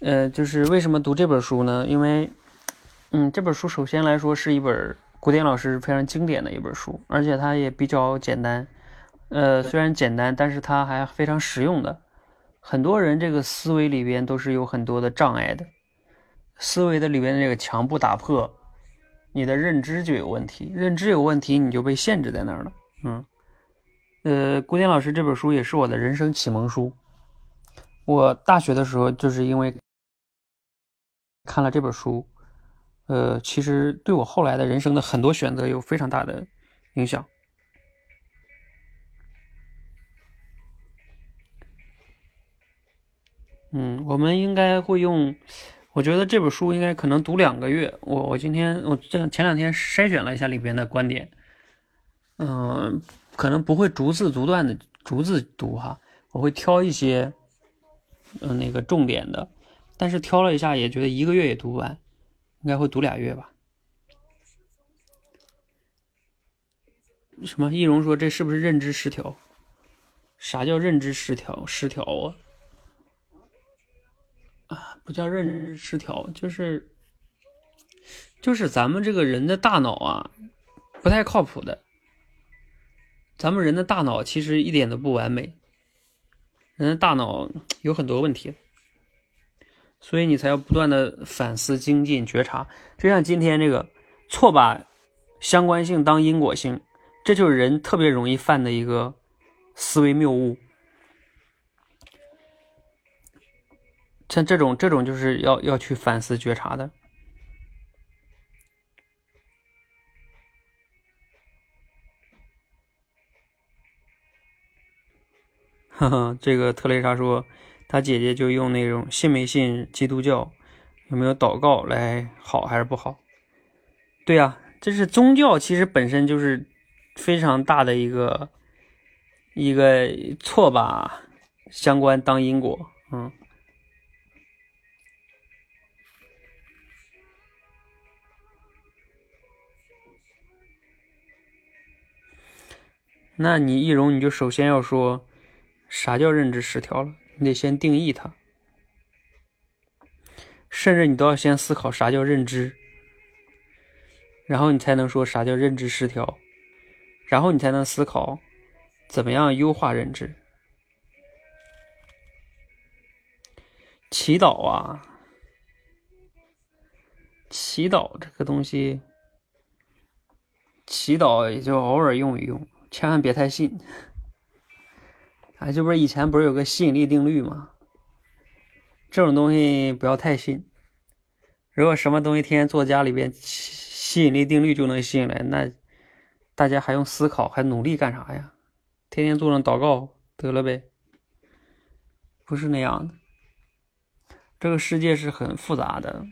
呃，就是为什么读这本书呢？因为，嗯，这本书首先来说是一本古典老师非常经典的一本书，而且它也比较简单。呃，虽然简单，但是它还非常实用的。很多人这个思维里边都是有很多的障碍的，思维的里边的这个墙不打破，你的认知就有问题，认知有问题，你就被限制在那儿了。嗯，呃，古典老师这本书也是我的人生启蒙书。我大学的时候就是因为看了这本书，呃，其实对我后来的人生的很多选择有非常大的影响。嗯，我们应该会用，我觉得这本书应该可能读两个月。我我今天我这前两天筛选了一下里边的观点，嗯，可能不会逐字逐段的逐字读哈，我会挑一些，嗯，那个重点的，但是挑了一下也觉得一个月也读不完，应该会读俩月吧。什么？易容说这是不是认知失调？啥叫认知失调？失调啊？不叫认知失调，就是就是咱们这个人的大脑啊，不太靠谱的。咱们人的大脑其实一点都不完美，人的大脑有很多问题，所以你才要不断的反思、精进、觉察。就像今天这个错把相关性当因果性。这就是人特别容易犯的一个思维谬误，像这种这种就是要要去反思觉察的。呵呵，这个特蕾莎说，她姐姐就用那种信没信基督教，有没有祷告来好还是不好？对呀，这是宗教，其实本身就是。非常大的一个一个错把相关当因果，嗯，那你易容你就首先要说啥叫认知失调了，你得先定义它，甚至你都要先思考啥叫认知，然后你才能说啥叫认知失调。然后你才能思考，怎么样优化认知。祈祷啊，祈祷这个东西，祈祷也就偶尔用一用，千万别太信。啊，这不是以前不是有个吸引力定律吗？这种东西不要太信。如果什么东西天天坐家里边，吸引力定律就能吸引来，那。大家还用思考，还努力干啥呀？天天坐着祷告得了呗？不是那样的。这个世界是很复杂的，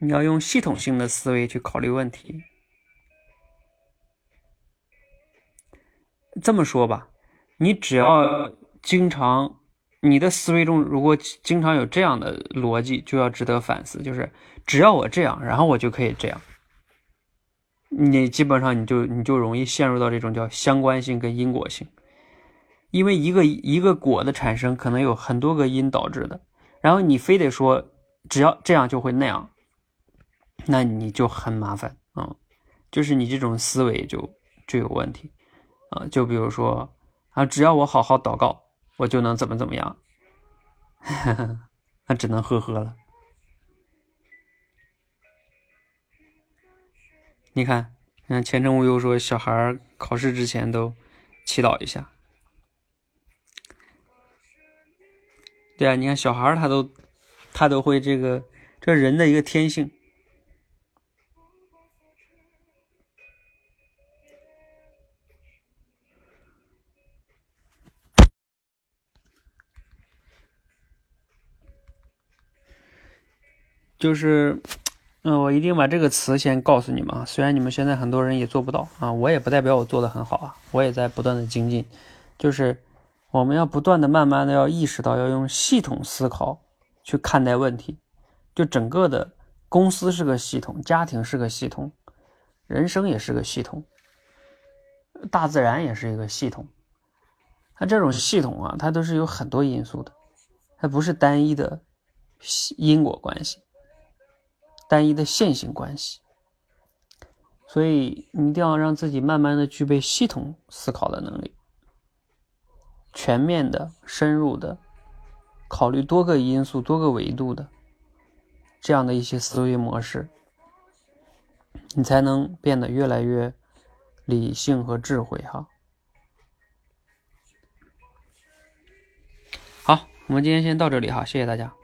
你要用系统性的思维去考虑问题。这么说吧，你只要经常，你的思维中如果经常有这样的逻辑，就要值得反思。就是只要我这样，然后我就可以这样。你基本上你就你就容易陷入到这种叫相关性跟因果性，因为一个一个果的产生可能有很多个因导致的，然后你非得说只要这样就会那样，那你就很麻烦啊，就是你这种思维就就有问题啊，就比如说啊，只要我好好祷告，我就能怎么怎么样，那只能呵呵了。你看，你看前程无忧说，小孩考试之前都祈祷一下。对啊，你看小孩他都他都会这个，这人的一个天性。就是。嗯，我一定把这个词先告诉你们啊。虽然你们现在很多人也做不到啊，我也不代表我做的很好啊，我也在不断的精进。就是我们要不断的、慢慢的要意识到，要用系统思考去看待问题。就整个的公司是个系统，家庭是个系统，人生也是个系统，大自然也是一个系统。它这种系统啊，它都是有很多因素的，它不是单一的因果关系。单一的线性关系，所以你一定要让自己慢慢的具备系统思考的能力，全面的、深入的考虑多个因素、多个维度的这样的一些思维模式，你才能变得越来越理性和智慧。哈，好，我们今天先到这里哈，谢谢大家。